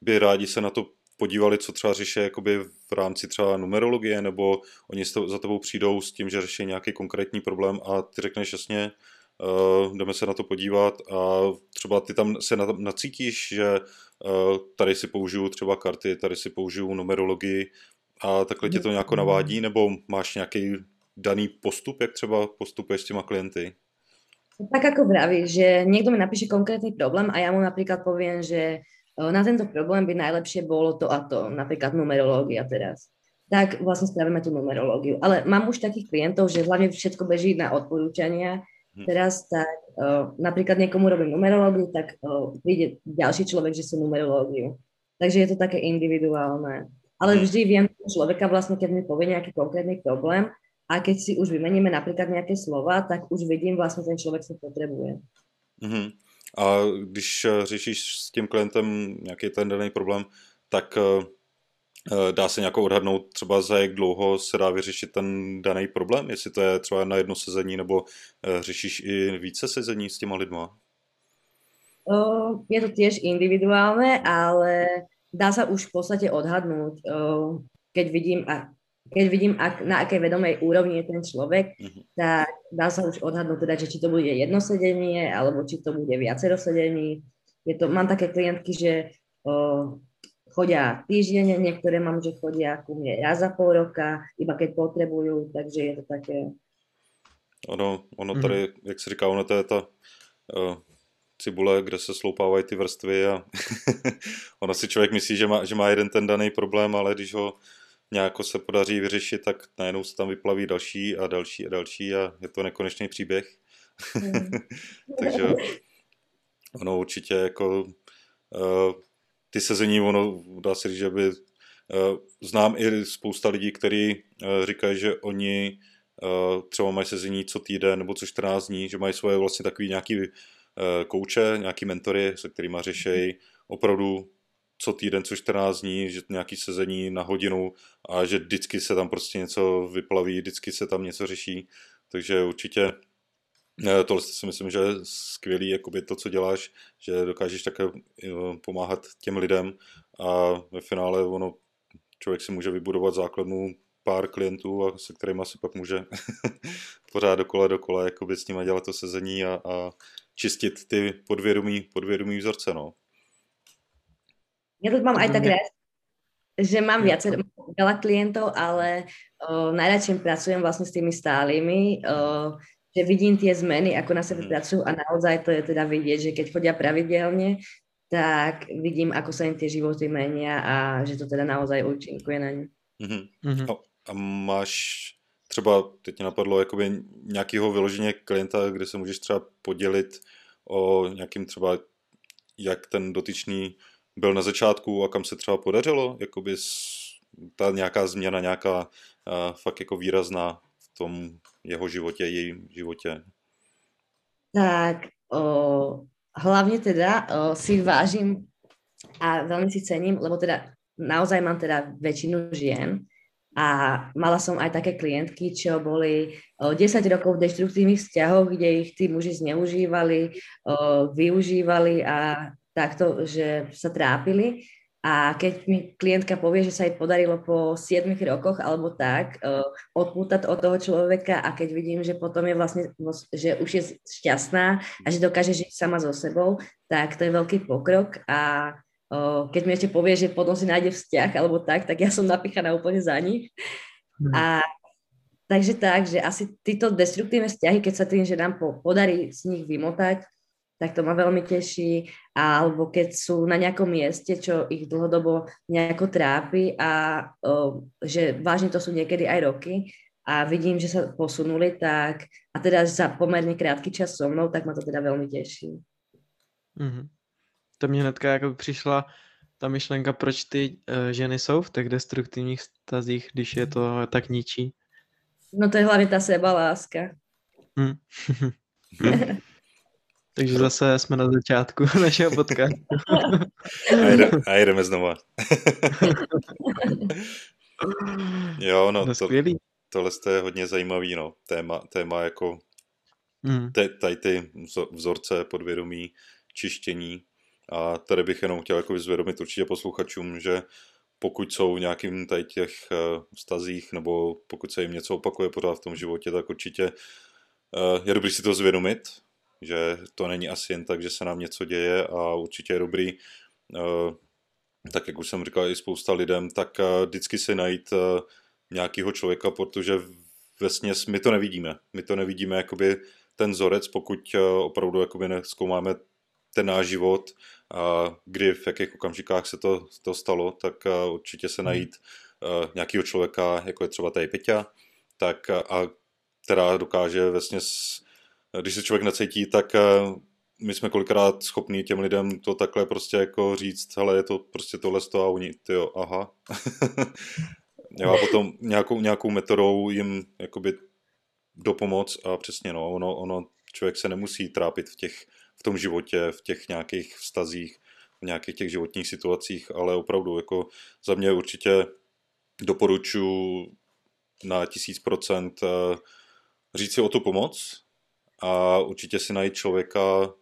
by rádi se na to podívali, co třeba řeší jakoby v rámci třeba numerologie, nebo oni za tebou přijdou s tím, že řeší nějaký konkrétní problém a ty řekneš jasně, uh, jdeme se na to podívat a třeba ty tam se na, nacítíš, že tady si použiju třeba karty, tady si použiju numerologii a takhle tě to nějak navádí, nebo máš nějaký daný postup, jak třeba postupuješ s těma klienty? Tak ako vravíš, že niekto mi napíše konkrétny problém a ja mu napríklad poviem, že na tento problém by najlepšie bolo to a to, napríklad numerológia teraz. Tak vlastne spravíme tú numerológiu. Ale mám už takých klientov, že hlavne všetko beží na odporúčania. Teraz tak uh, napríklad niekomu robím numerológiu, tak uh, príde ďalší človek, že sú numerológiu. Takže je to také individuálne. Ale hm. vždy viem človeka vlastne, keď mi povie nejaký konkrétny problém a keď si už vymeníme napríklad nejaké slova, tak už vidím vlastne ten človek, co potrebuje. Mm-hmm. A když eh, řešíš s tím klientem nějaký ten daný problém, tak dá se nějakou odhadnout třeba za jak dlouho se dá vyřešit ten daný problém, jestli to je třeba na jedno sezení nebo eh, řešíš i více sezení s těma lidma? Je to tiež individuálne, ale dá sa už v podstate odhadnúť, keď vidím, keď vidím ak, na akej vedomej úrovni je ten človek, uh-huh. tak dá sa už odhadnúť teda, že či to bude jedno sedenie, alebo či to bude viacero sedení. Je to, mám také klientky, že chodia týždenne, niektoré mám, že chodia ku mne raz za pol roka, iba keď potrebujú, takže je to také... Ono, ono tady, mm. jak se říká, ono to je ta uh, cibule, kde se sloupávají ty vrstvy a (laughs) ono si člověk myslí, že má, že má jeden ten daný problém, ale když ho nějak se podaří vyřešit, tak najednou se tam vyplaví další a další a další a je to nekonečný příběh. Mm. (laughs) takže ono určitě jako uh, ty sezení, ono dá se říct, že by uh, znám i spousta lidí, kteří uh, říkají, že oni uh, třeba mají sezení co týden nebo co 14 dní, že mají svoje vlastně takový nějaký kouče, nějaký mentory, se kterými řešejí opravdu co týden, co 14 dní, že nějaký sezení na hodinu a že vždycky se tam prostě něco vyplaví, vždycky se tam něco řeší, takže určitě Tohle si myslím, že je skvělý, jakoby to, co děláš, že dokážeš také eh, pomáhat těm lidem a ve finále ono, člověk si může vybudovat základnu pár klientů, a se kterými si pak může (laughs) pořád dokola dokola jakoby s nimi dělat to sezení a, a čistit ty podvědomí, podvědomí vzorce. No. Já to mám aj tak rád, že mám viacej, veľa klientov, ale o, najradšej pracujem vlastne s tými stálými. O, že vidím tie zmeny, ako na sebe mm. pracujú a naozaj to je teda vidieť, že keď chodia pravidelne, tak vidím, ako sa im tie životy menia a že to teda naozaj účinkuje na ně. Mm-hmm. Mm-hmm. A, a máš třeba, teď napadlo, jakoby nějakého vyloženě klienta, kde se můžeš třeba podělit o nějakým třeba, jak ten dotyčný byl na začátku a kam se třeba podařilo, jakoby ta nějaká změna, nějaká uh, fakt jako výrazná v tom jeho životě, jejím životě? Tak o, hlavne teda o, si vážim a veľmi si cením, lebo teda naozaj mám teda väčšinu žien a mala som aj také klientky, čo boli o, 10 rokov v deštruktívnych vzťahoch, kde ich tí muži zneužívali, o, využívali a takto, že sa trápili a keď mi klientka povie, že sa jej podarilo po 7 rokoch alebo tak uh, odpútať od toho človeka a keď vidím, že potom je vlastne, že už je šťastná a že dokáže žiť sama so sebou, tak to je veľký pokrok a uh, keď mi ešte povie, že potom si nájde vzťah alebo tak, tak ja som napíchaná úplne za nich. Hmm. A takže tak, že asi títo destruktívne vzťahy, keď sa tým, že nám podarí z nich vymotať, tak to ma veľmi teší. Alebo keď sú na nejakom mieste, čo ich dlhodobo nejako trápi a o, že vážne to sú niekedy aj roky a vidím, že sa posunuli, tak a teda za pomerne krátky čas so mnou, tak ma to teda veľmi teší. Mm-hmm. To mě hnedka jako přišla ta myšlenka, proč ty uh, ženy jsou v těch destruktivních stazích, když je to tak ničí. No to je hlavně ta sebaláska. Hmm. (laughs) (laughs) Takže zase jsme na začátku (laughs) našeho podcastu. a, jde, (laughs) a jdeme znova. (laughs) jo, no, no to, tohle je hodně zajímavý, no. Téma, téma jako mm. te, tady ty vzorce podvědomí, čištění. A tady bych jenom chtěl jako zvědomit určitě posluchačům, že pokud jsou v nějakým tady těch uh, vztazích, nebo pokud se jim něco opakuje pořád v tom životě, tak určitě uh, je dobré si to zvědomit, že to není asi jen tak, že se nám něco děje a určitě je dobrý, eh, tak jak už jsem říkal i spousta lidem, tak eh, vždycky si najít eh, nějakého člověka, protože směs my to nevidíme. My to nevidíme jakoby ten vzorec, pokud opravdu jakoby neskoumáme ten náš život, a kdy v jakých okamžikách se to, to stalo, tak určitě se hmm. najít nějakého člověka, jako je třeba tady Peťa, tak a která dokáže vlastně když se člověk necítí, tak eh, my jsme kolikrát schopní těm lidem to takhle prostě jako říct, hele, je to prostě tohle toho a oni, tyjo, aha. (laughs) jo, a potom nějakou, nějakou metodou jim jakoby dopomoc a přesně no, ono, ono, člověk se nemusí trápit v těch, v tom životě, v těch nějakých vztazích, v nějakých těch životních situacích, ale opravdu jako za mě určitě doporučuji na tisíc procent eh, říct si o tu pomoc, a určitě si najít člověka,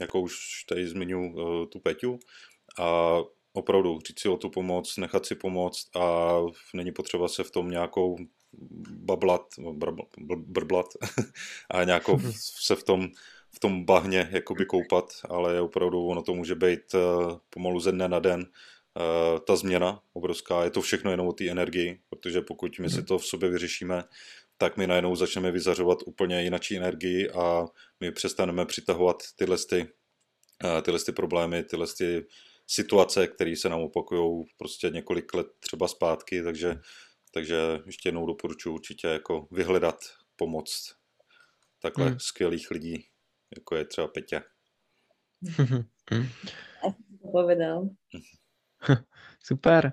jako už tady zmiňu uh, tu Peťu, a opravdu říct si o tu pomoc, nechat si pomoct a není potřeba se v tom nějakou bablat, brblat (laughs) a nějakou se v tom, v tom bahně jakoby koupat, ale opravdu ono to může být uh, pomalu ze dne na den uh, ta změna obrovská. Je to všechno jenom o té energii, protože pokud my si mhm. to v sobě vyřešíme, tak my najednou začneme vyzařovat úplně jinačí energii a my přestaneme přitahovat tyhle, ty, eh, tyhle ty problémy, tyhle ty situace, které se nám opakují prostě několik let třeba zpátky, takže, takže ještě jednou doporučuji určitě jako vyhledat pomoc takhle hmm. skvělých lidí, jako je třeba Peťa. Povedal. (laughs) Super.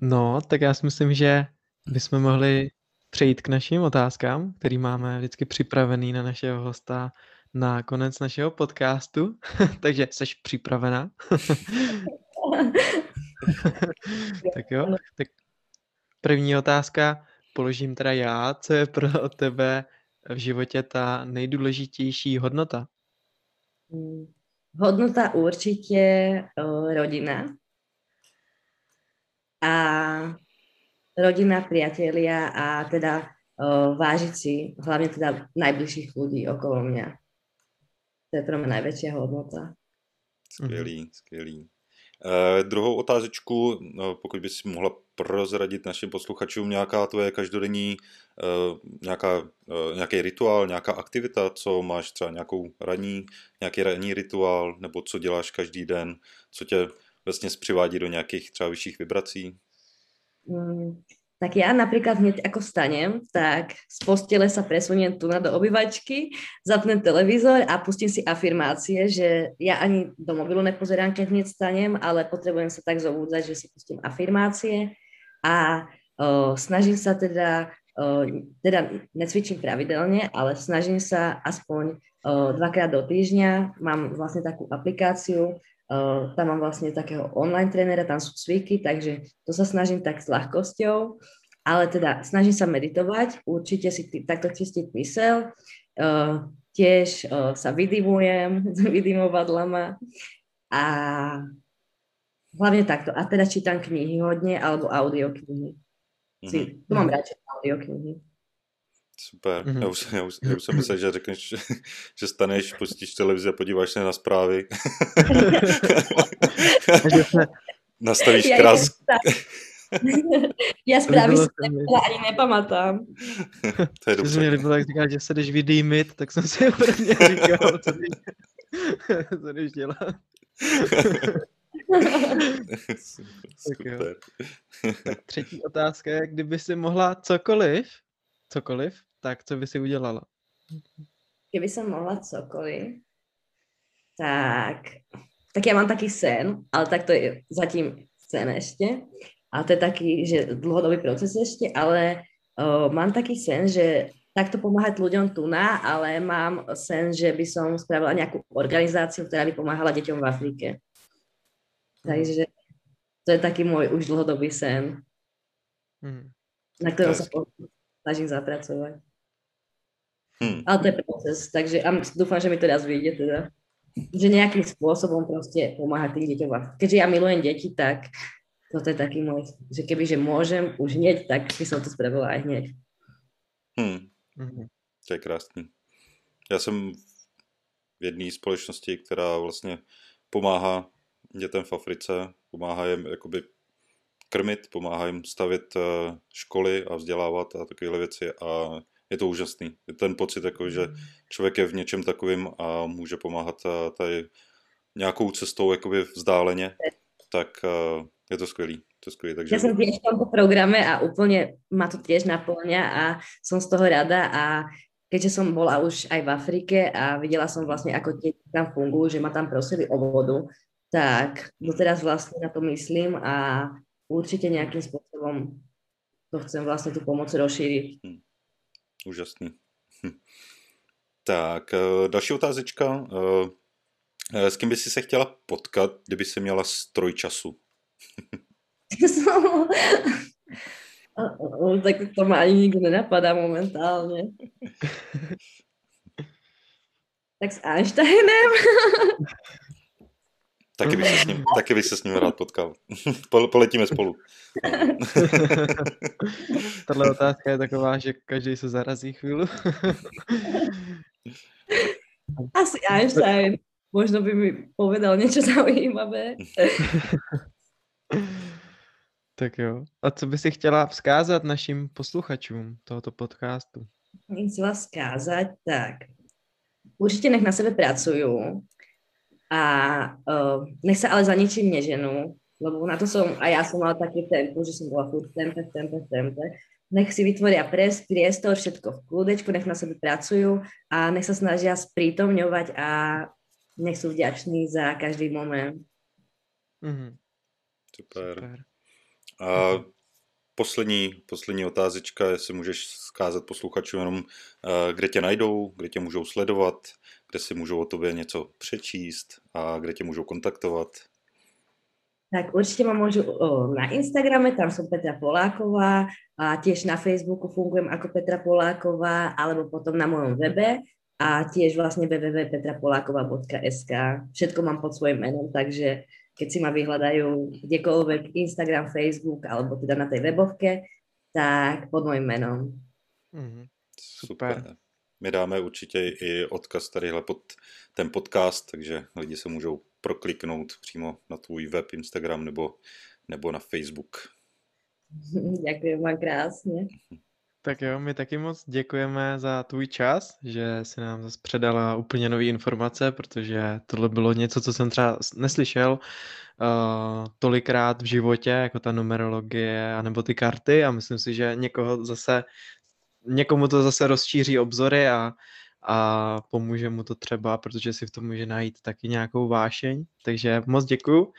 No, tak já si myslím, že bychom mohli přejít k našim otázkám, který máme vždycky připravený na našeho hosta na konec našeho podcastu. (laughs) Takže jsi připravená? (laughs) tak jo. Tak první otázka položím teda já. Co je pro tebe v životě ta nejdůležitější hodnota? Hodnota určitě uh, rodina. A rodina, priatelia a teda uh, vážiť si hlavne teda najbližších ľudí okolo mňa. To je pro mě největší hodnota. Skvělý, skvělý. Uh, druhou otázečku, no, pokud bys mohla prozradit našim posluchačům nějaká tvoje každodenní, uh, nějaká, uh, nějaký rituál, nějaká aktivita, co máš třeba nějakou ranní, nějaký ranní rituál, nebo co děláš každý den, co tě vlastně přivádí do nějakých třeba vyšších vibrací? Mm, tak ja napríklad hneď ako stanem, tak z postele sa presuniem tu na do obyvačky, zapnem televízor a pustím si afirmácie, že ja ani do mobilu nepozerám, keď hneď stanem, ale potrebujem sa tak zobúdzať, že si pustím afirmácie. A o, snažím sa teda, o, teda necvičím pravidelne, ale snažím sa aspoň o, dvakrát do týždňa, mám vlastne takú aplikáciu, tam mám vlastne takého online trénera, tam sú cviky, takže to sa snažím tak s ľahkosťou, ale teda snažím sa meditovať, určite si takto čistiť mysel, uh, tiež uh, sa vydimujem (laughs) s vydimovadlama a hlavne takto. A teda čítam knihy hodne, alebo audioknihy. Si, Mhm. tu mám radšej audioknihy. Super. Mhm. Já, už, já, už, já už jsem myslel, že řekneš, že, (laughs) že staneš, pustíš televizi a podíváš se na zprávy. (laughs) Nastavíš krás. správy Líbilo si ani nepamatám. (laughs) To je dobře. líbilo, jak říkáš, že se jdeš vydýmit, tak jsem si prvně říkal, co jdeš, co jdeš dělat. jo. Super. Tak třetí otázka je, kdyby si mohla cokoliv, cokoliv, tak co by si udělala? Keby som mohla cokoliv, tak, tak ja mám taký sen, ale tak to je zatím sen ešte. A to je taký, že dlhodobý proces ešte, ale o, mám taký sen, že takto pomáhať ľuďom tu na, ale mám sen, že by som spravila nejakú organizáciu, ktorá by pomáhala deťom v Afrike. Takže to je taký môj už dlhodobý sen, Hmm. na ktorom sa Hezky. Snažím zapracovať. Hm. Ale to je proces, takže a dúfam, že mi to raz vyjde teda. Že nejakým spôsobom proste pomáhať tým deťom. A Keďže ja milujem deti, tak toto je taký môj, že keby, že môžem už hneď, tak by som to spravila aj hneď. Hm. Mhm. To je krásný. Já jsem v jedné společnosti, která vlastně pomáhá dětem v Africe, pomáhá jim jakoby krmit, pomáhá jim stavět eh, školy a vzdělávat a takové věci a je to úžasný. Je ten pocit, jako, že člověk je v něčem takovým a může pomáhat eh, tady nějakou cestou jakoby vzdáleně, tak eh, je to skvělý. To je skvělý. Takže Ja som tiež v tomto programe a úplne ma to tiež naplňa a som z toho rada a keďže som bola už aj v Afrike a videla som vlastne, ako tie tam fungujú, že ma tam prosili o vodu, tak doteraz vlastne na to myslím a určite nejakým spôsobom to chcem vlastne tú pomoc rozšíriť. Úžasný. Hm. Tak, eh, další otázečka. Eh, eh, S kým by si se chtěla potkat, kdyby si měla stroj času? (laughs) Tak to ma ani nikto nenapadá momentálne. (laughs) tak s Einsteinem? (laughs) Taky bych se s ním, (laughs) taky bych se s ním rád potkal. (laughs) Pol- Poletíme spolu. (laughs) Tahle otázka je taková, že každý se zarazí chvíli. Asi Einstein. Možno by mi povedal niečo zaujímavé. tak jo. A co by si chtěla vzkázat našim posluchačům tohoto podcastu? Chcela skázať, tak určite nech na sebe pracujú a uh, nech sa ale za ničím neženú, lebo na to som, a ja som mala také tempo, že som bola furt v tempe, v tempe, v tempe. Nech si vytvoria pres, priestor, všetko v kľudečku, nech na sebe pracujú a nech sa snažia sprítomňovať a nech sú vďační za každý moment. Mhm. Super. Super. A poslední, poslední otázečka, jestli můžeš zkázat posluchačům jenom, eh, kde tě najdou, kde tě můžou sledovat, kde si můžou o tobě něco přečíst a kde tě můžou kontaktovat. Tak určite ma môžu o, na Instagrame, tam som Petra Poláková a tiež na Facebooku fungujem ako Petra Poláková alebo potom na mojom webe a tiež vlastne www.petrapolakova.sk. Všetko mám pod svojím menom, takže keď si ma vyhľadajú kdekoľvek, Instagram, Facebook alebo teda na tej webovke, tak pod mojím menom. Mhm. Super. Super. My dáme určitě i odkaz tadyhle pod ten podcast, takže lidi se můžou prokliknout přímo na tvůj web, Instagram nebo, nebo na Facebook. (laughs) Ďakujem vám krásne. Tak jo, my taky moc děkujeme za tvůj čas, že si nám zase předala úplně nové informace, protože tohle bylo něco, co jsem třeba neslyšel uh, tolikrát v životě, jako ta numerologie anebo ty karty a myslím si, že někoho zase, někomu to zase rozšíří obzory a, a pomůže mu to třeba, protože si v tom může najít taky nějakou vášeň. Takže moc děkuju.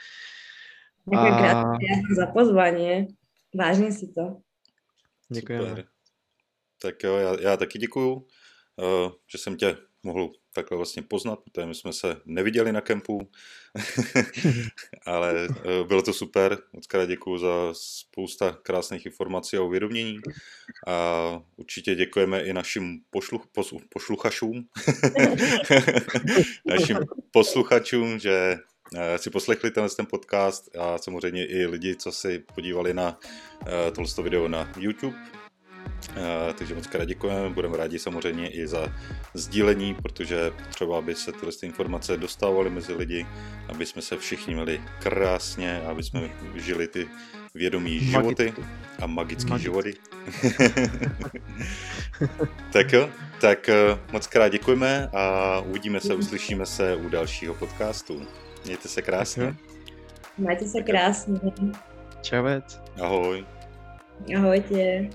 Ďakujem A- krásne za pozvanie. Vážim si to. Děkujeme. Super. Tak jo, já, já taky děkuju, uh, že jsem tě mohl takhle vlastně poznat, protože my jsme se neviděli na kempu, (laughs) ale uh, bylo to super. Moc krát děkuju za spousta krásných informací a uvědomění a určitě děkujeme i našim pošluch, poslu, pošluchačům, (laughs) našim posluchačům, že eh, si poslechli tenhle ten podcast a samozřejmě i lidi, co si podívali na eh, tohle video na YouTube. Uh, takže moc krát děkujeme, budeme rádi samozřejmě i za sdílení, protože třeba, aby se tyhle informace dostávaly mezi lidi, aby jsme se všichni měli krásně, aby jsme žili ty vědomí životy a magické Magicky. životy. (laughs) tak jo, tak uh, moc krát děkujeme a uvidíme se, uslyšíme se u dalšího podcastu. Mějte se krásně. Mějte se krásně. Čavec. Ahoj. Ahojte.